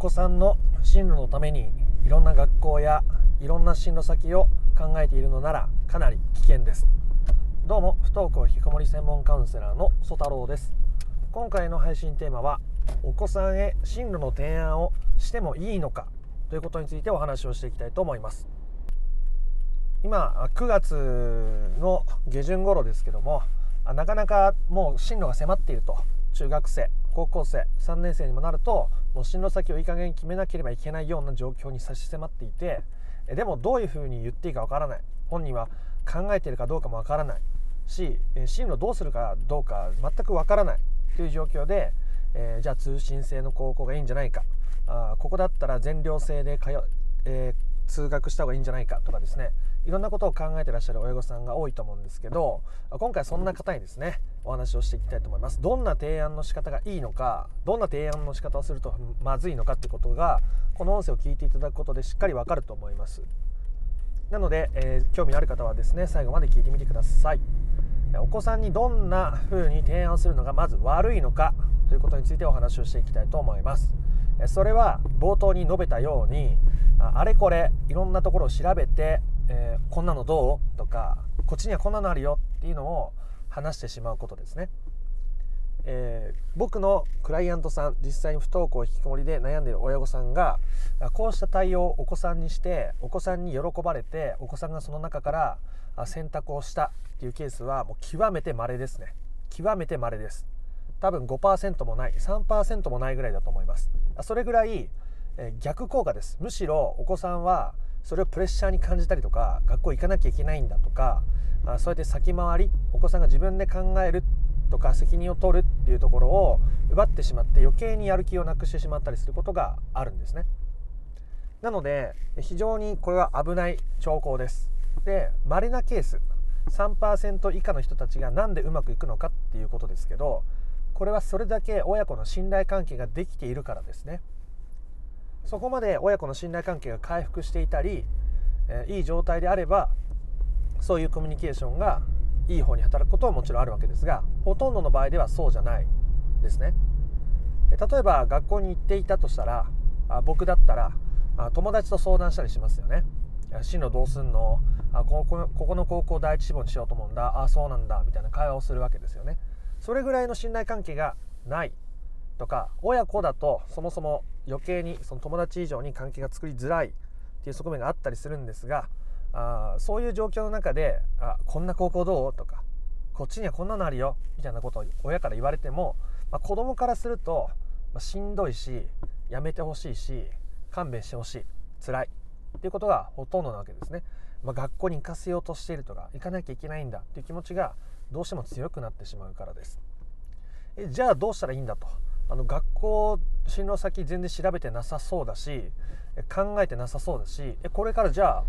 子さんの進路のためにいろんな学校やいろんな進路先を考えているのならかなり危険です。どうも不登校引きこもり専門カウンセラーの曽太郎です。今回の配信テーマはお子さんへ進路の提案をしてもいいのかということについてお話をしていきたいと思います。今9月の下旬頃ですけどもなかなかもう進路が迫っていると中学生。高校生3年生にもなるともう進路先をいい加減決めなければいけないような状況に差し迫っていてでもどういうふうに言っていいかわからない。本人は考えているかどうかもわからないし進路どうするかどうか全くわからない。という状況で、えー、じゃあ通信制の高校がいいんじゃないか。あここだったら全寮制で通、えー、通学した方がいいんじゃないかとかですね。いろんなことを考えてらっしゃる親御さんが多いと思うんですけど今回そんな方にですねお話をしていきたいと思います。どんな提案の仕方がいいのかどんな提案の仕方をするとまずいのかってことがこの音声を聞いていただくことでしっかりわかると思います。なので、えー、興味のある方はですね最後まで聞いてみてください。お子さんにどんな風に提案するのがまず悪いのかということについてお話をしていきたいと思います。それは冒頭に述べたようにあれこれいろんなところを調べてえー、こんなのどう？とかこっちにはこんなのあるよっていうのを話してしまうことですね。えー、僕のクライアントさん実際に不登校引きこもりで悩んでいる親御さんがこうした対応をお子さんにしてお子さんに喜ばれてお子さんがその中から選択をしたっていうケースはもう極めて稀ですね。極めて稀です。多分5%もない3%もないぐらいだと思います。それぐらい逆効果です。むしろお子さんはそれをプレッシャーに感じたりとか学校行かなきゃいけないんだとかあそうやって先回りお子さんが自分で考えるとか責任を取るっていうところを奪ってしまって余計にやる気をなくしてしまったりすることがあるんですね。なので非常にこれは危ない兆候です。で稀なケース3%以下の人たちが何でうまくいくのかっていうことですけどこれはそれだけ親子の信頼関係ができているからですね。そこまで親子の信頼関係が回復していたり、え、いい状態であればそういうコミュニケーションがいい方に働くことはもちろんあるわけですがほとんどの場合ではそうじゃないですね。例えば学校に行っていたとしたらあ僕だったらあ友達と相談したりしますよね。進路どうすんの？あここここの高校第一志望にしようと思うんだ。あそうなんだ。みたいな会話をするわけですよね。それぐらいの信頼関係がないとか親子だとそもそも余計にその友達以上に関係が作りづらいっていう側面があったりするんですがあそういう状況の中で「あこんな高校どう?」とか「こっちにはこんなのあるよ」みたいなことを親から言われても、まあ、子供からすると、まあ、しんどいしやめてほしいし勘弁してほしい辛いっていうことがほとんどなわけですね。まあ、学校に行かせようとしているとか行かなきゃいけないんだっていう気持ちがどうしても強くなってしまうからです。えじゃあどうしたらいいんだと。あの学校進路先全然調べてなさそうだし考えてなさそうだしえこれからじゃあ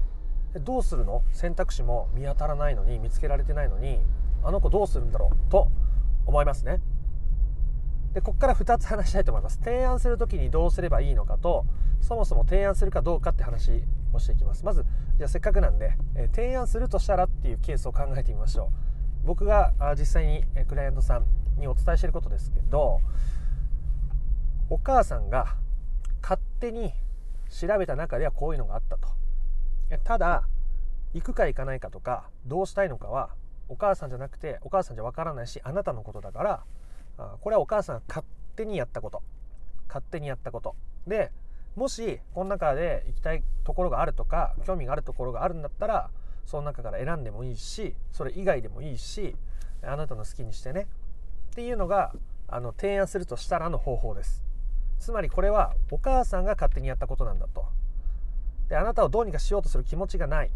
どうするの？選択肢も見当たらないのに見つけられてないのにあの子どうするんだろう？と思いますね。でここから2つ話したいと思います。提案する時にどうすればいいのかとそもそも提案するかどうかって話をしていきます。まずじゃあせっかくなんで、え提案するとしたらっていうケースを考えてみましょう。僕が実際にクライアントさんにお伝えしていることですけどお母さんが勝手に調べた中ではこういうのがあったとただ行くか行かないかとかどうしたいのかはお母さんじゃなくてお母さんじゃわからないしあなたのことだからこれはお母さんが勝手にやったこと。勝手にやったこと。でもしこの中で行きたいところがあるとか興味があるところがあるんだったらその中から選んでもいいしそれ以外でもいいしあなたの好きにしてね。っていうのがあの提案するとしたらの方法です。つまりこれはお母さんが勝手にやったことなんだと。であなたをどうにかしようとする気持ちがない。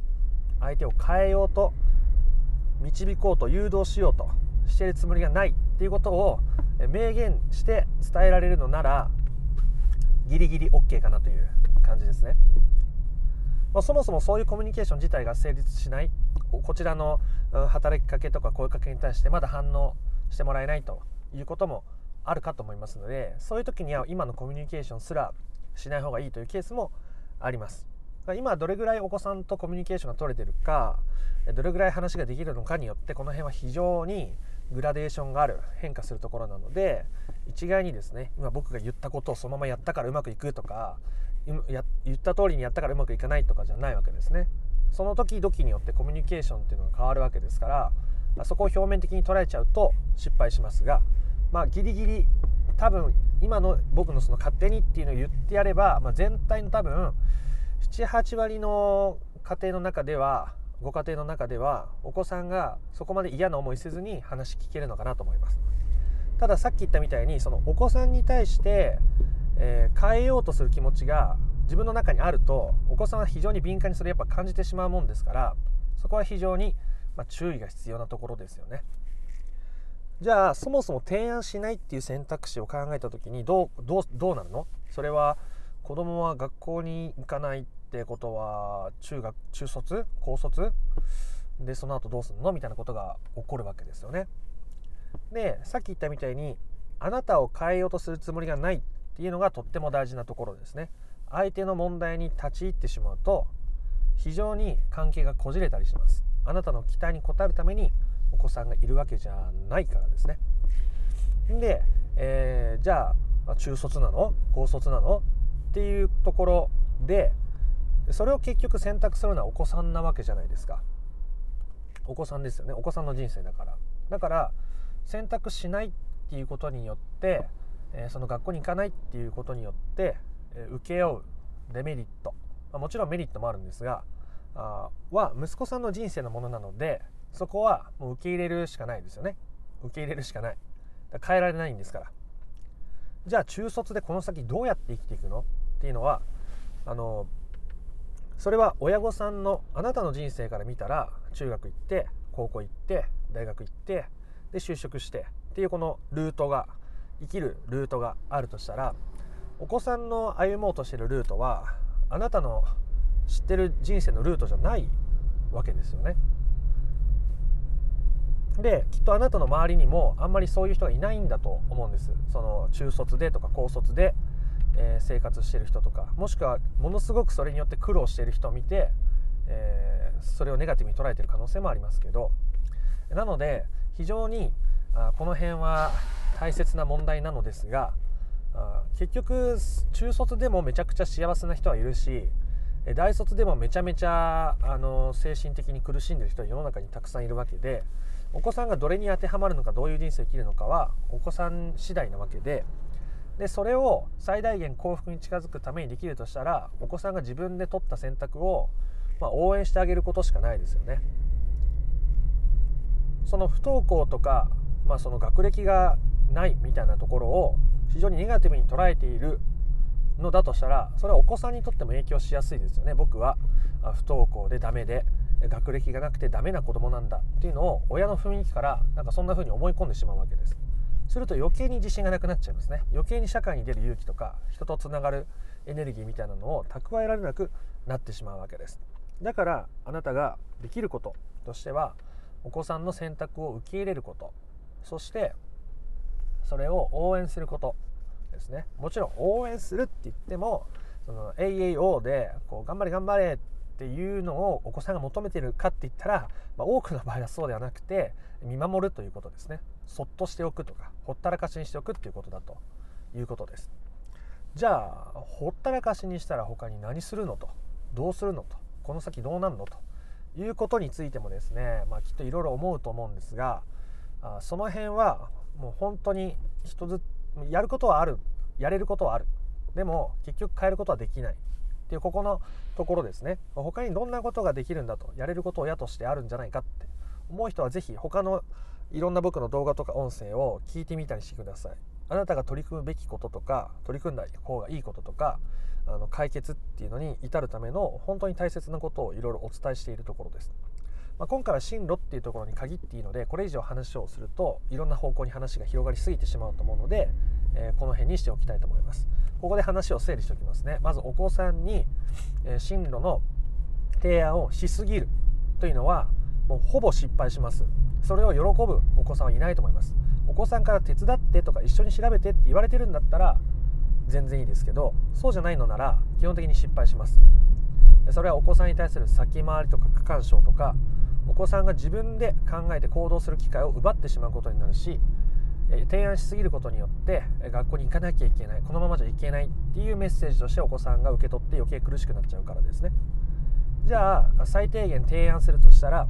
相手を変えようと導こうと誘導しようとしているつもりがないっていうことを明言して伝えられるのならギリギリ OK かなという感じですね、まあ、そもそもそういうコミュニケーション自体が成立しない。こちらの働きかけとか声かけに対してまだ反応してもらえないということもあるかと思いますのでそういう時には今のコミュニケーションすらしない方がいいというケースもあります。今どれぐらいお子さんとコミュニケーションが取れてるかどれぐらい話ができるのかによってこの辺は非常にグラデーションがある変化するところなので一概にですね今僕が言ったことをそのままやったからうまくいくとかや言った通りにやったからうまくいかないとかじゃないわけですね。その時々によってコミュニケーションっていうのが変わるわけですからそこを表面的に捉えちゃうと失敗しますがまあギリギリ多分今の僕のその勝手にっていうのを言ってやれば、まあ、全体の多分78割の家庭の中ではご家庭の中ではお子さんがそこまで嫌な思いせずに話聞けるのかなと思います。たださっき言ったみたいにそのお子さんに対して、えー、変えようとする気持ちが自分の中にあるとお子さんは非常に敏感にそれやっぱ感じてしまうもんですからそこは非常に、まあ、注意が必要なところですよね。じゃあそもそも提案しないっていう選択肢を考えた時にどうどうどうなるの？それは子供は学校に行かない。ってことは中学中卒高卒でその後どうすんのみたいなことが起こるわけですよね。でさっき言ったみたいにあなたを変えようとするつもりがないっていうのがとっても大事なところですね。相手の問題に立ち入ってしまうと非常に関係がこじれたりします。あなたの期待に応えるためにお子さんがいるわけじゃないからですね。で、えー、じゃあ中卒なの？高卒なの？っていうところでそれを結局選択するのはお子さんなわけじゃないですか。お子さんですよね。お子さんの人生だから。だから選択しないっていうことによって、え、その学校に行かないっていうことによって、え、請け負うデメリット、ま、もちろんメリットもあるんですがあは息子さんの人生のものなのでそこはもう受け入れるしかないですよね。受け入れるしかない。変えられないんですから。じゃあ中卒でこの先どうやって生きていくの？っていうのはあのそれは親御さんのあなたの人生から見たら中学行って高校行って大学行ってで就職してっていうこのルートが生きるルートがあるとしたらお子さんの歩もうとしてるルートはあなたの知ってる人生のルートじゃないわけですよね。できっとあなたの周りにもあんまりそういう人がいないんだと思うんですその中卒でとか高卒で、え、生活してる人とかもしくはものすごくそれによって苦労してる人を見て、えー、それをネガティブに捉えてる可能性もありますけどなので非常にあこの辺は大切な問題なのですがあ結局中卒でもめちゃくちゃ幸せな人はいるし大卒でもめちゃめちゃあの精神的に苦しんでる人は世の中にたくさんいるわけでお子さんがどれに当てはまるのかどういう人生を生きるのかはお子さん次第なわけででそれを最大限幸福に近づくためにできるとしたらお子さんが自分で取った選択を、まあ、応援してあげることしかないですよね。その不登校とか、まあ、その学歴がないみたいなところを非常にネガティブに捉えているのだとしたらそれはお子さんにとっても影響しやすいですよね僕は不登校でダメで学歴がなくてダメな子供なんだっていうのを親の雰囲気からなんかそんな風に思い込んでしまうわけですすると余計に自信がなくなっちゃいますね。余計に社会に出る勇気とか人とつながるエネルギーみたいなのを蓄えられなくなってしまうわけです。だからあなたができることとしてはお子さんの選択を受け入れることそしてそれを応援することですね。もちろん応援するって言ってもその AAO でこう頑張れ頑張れってっていうのをお子さんが求めてるかって言ったら、まあ、多くの場合はそうではなくて見守るということですね。そっとしておくとかほったらかしにしておくっていうことだということです。じゃあほったらかしにしたら他に何するのとどうするのとこの先どうなるのということについてもですね、まあ、きっといろいろ思うと思うんですがあその辺はもう本当に人ずやることはある。やれることはある。でも結局変えることはできない。っていうここのところですね。他にどんなことができるんだとやれることを親としてあるんじゃないかって思う人は是非他のいろんな僕の動画とか音声を聞いてみたりしてください。あなたが取り組むべきこととか取り組んだ方がいいこととかあの解決っていうのに至るための本当に大切なことをいろいろお伝えしているところです、まあ、今回は進路っていうところに限っていいのでこれ以上話をするといろんな方向に話が広がりすぎてしまうと思うので、えー、この辺にしておきたいと思います。ここで話を整理しておきますね。まずお子さんに、え進路の提案をしすぎるというのはもうほぼ失敗します。それを喜ぶお子さんはいないと思います。お子さんから手伝ってとか一緒に調べてって言われてるんだったら全然いいですけどそうじゃないのなら基本的に失敗します。それはお子さんに対する先回りとか過干渉とかお子さんが自分で考えて行動する機会を奪ってしまうことになるし提案しすぎることによって学校に行かなきゃいけないこのままじゃいけないっていうメッセージとしてお子さんが受け取って余計苦しくなっちゃうからですね。じゃあ最低限提案するとしたら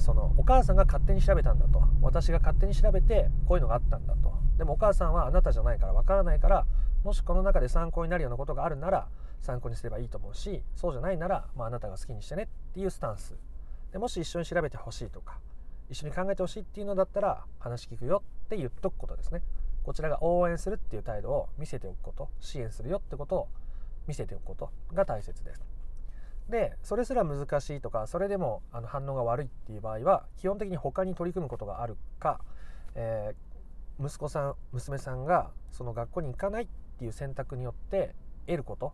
そのお母さんが勝手に調べたんだと。私が勝手に調べてこういうのがあったんだと。でもお母さんはあなたじゃないからわからないからもしこの中で参考になるようなことがあるなら参考にすればいいと思うしそうじゃないなら、ま、あなたが好きにしてねっていうスタンス。でもし一緒に調べてほしいとか一緒に考えてほしいっていうのだったら話聞くよって言っとくことですね。こちらが応援するっていう態度を見せておくこと支援するよってことを見せておくことが大切です。でそれすら難しいとかそれでもあの反応が悪いっていう場合は基本的に他に取り組むことがあるか、えー、息子さん娘さんがその学校に行かないっていう選択によって得ること。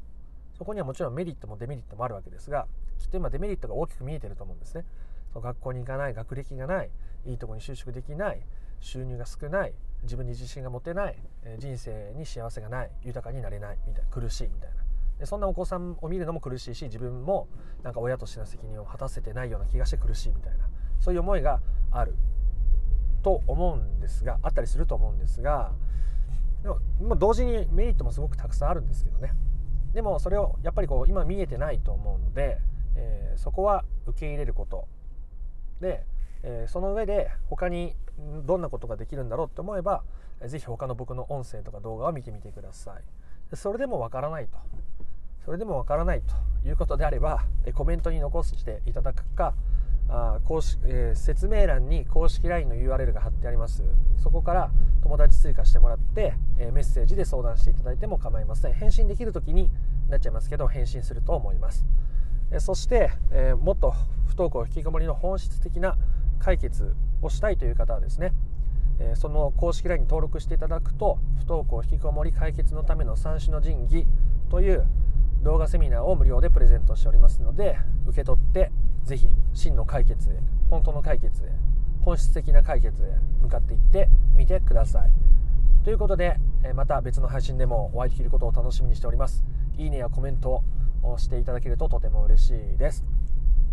そこにはもちろんメリットもデメリットもあるわけですがきっと今デメリットが大きく見えてると思うんですね。その学校に行かない学歴がないいいとこに就職できない収入が少ない自分に自信が持てない人生に幸せがない豊かになれないみたいな苦しいみたいな。でそんなお子さんを見るのも苦しいし自分もなんか親としての責任を果たせてないような気がして苦しいみたいな。そういう思いがある。と思うんですがあったりすると思うんですがでも同時にメリットもすごくたくさんあるんですけどね。でもそれをやっぱりこう今見えてないと思うので、えー、そこは受け入れること。で、えー、その上で他にどんなことができるんだろうって思えば是非他の僕の音声とか動画を見てみてください。それでもわからないと。それでもわからないということであればコメントに残していただくかあ公式、えー、説明欄に公式 LINE の URL が貼ってあります。そこから友達追加してもらって、えー、メッセージで相談していただいても構いません。返信できる時になっちゃいますけど返信すると思います、え、そして、えもっと不登校引きこもりの本質的な解決をしたいという方はですねえその公式 LINE に登録していただくと不登校引きこもり解決のための三種の神器という動画セミナーを無料でプレゼントしておりますので受け取ってぜひ真の解決へ本当の解決へ本質的な解決へ向かっていってみてください。ということでまた別の配信でもお会いできることを楽しみにしております。いいねやコメントしていただけるととても嬉しいです。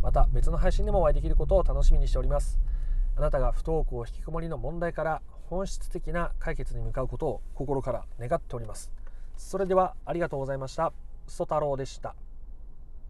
また別の配信でもお会いできることを楽しみにしております。あなたが不登校引きこもりの問題から本質的な解決に向かうことを心から願っております。それではありがとうございました。ソ太郎でした。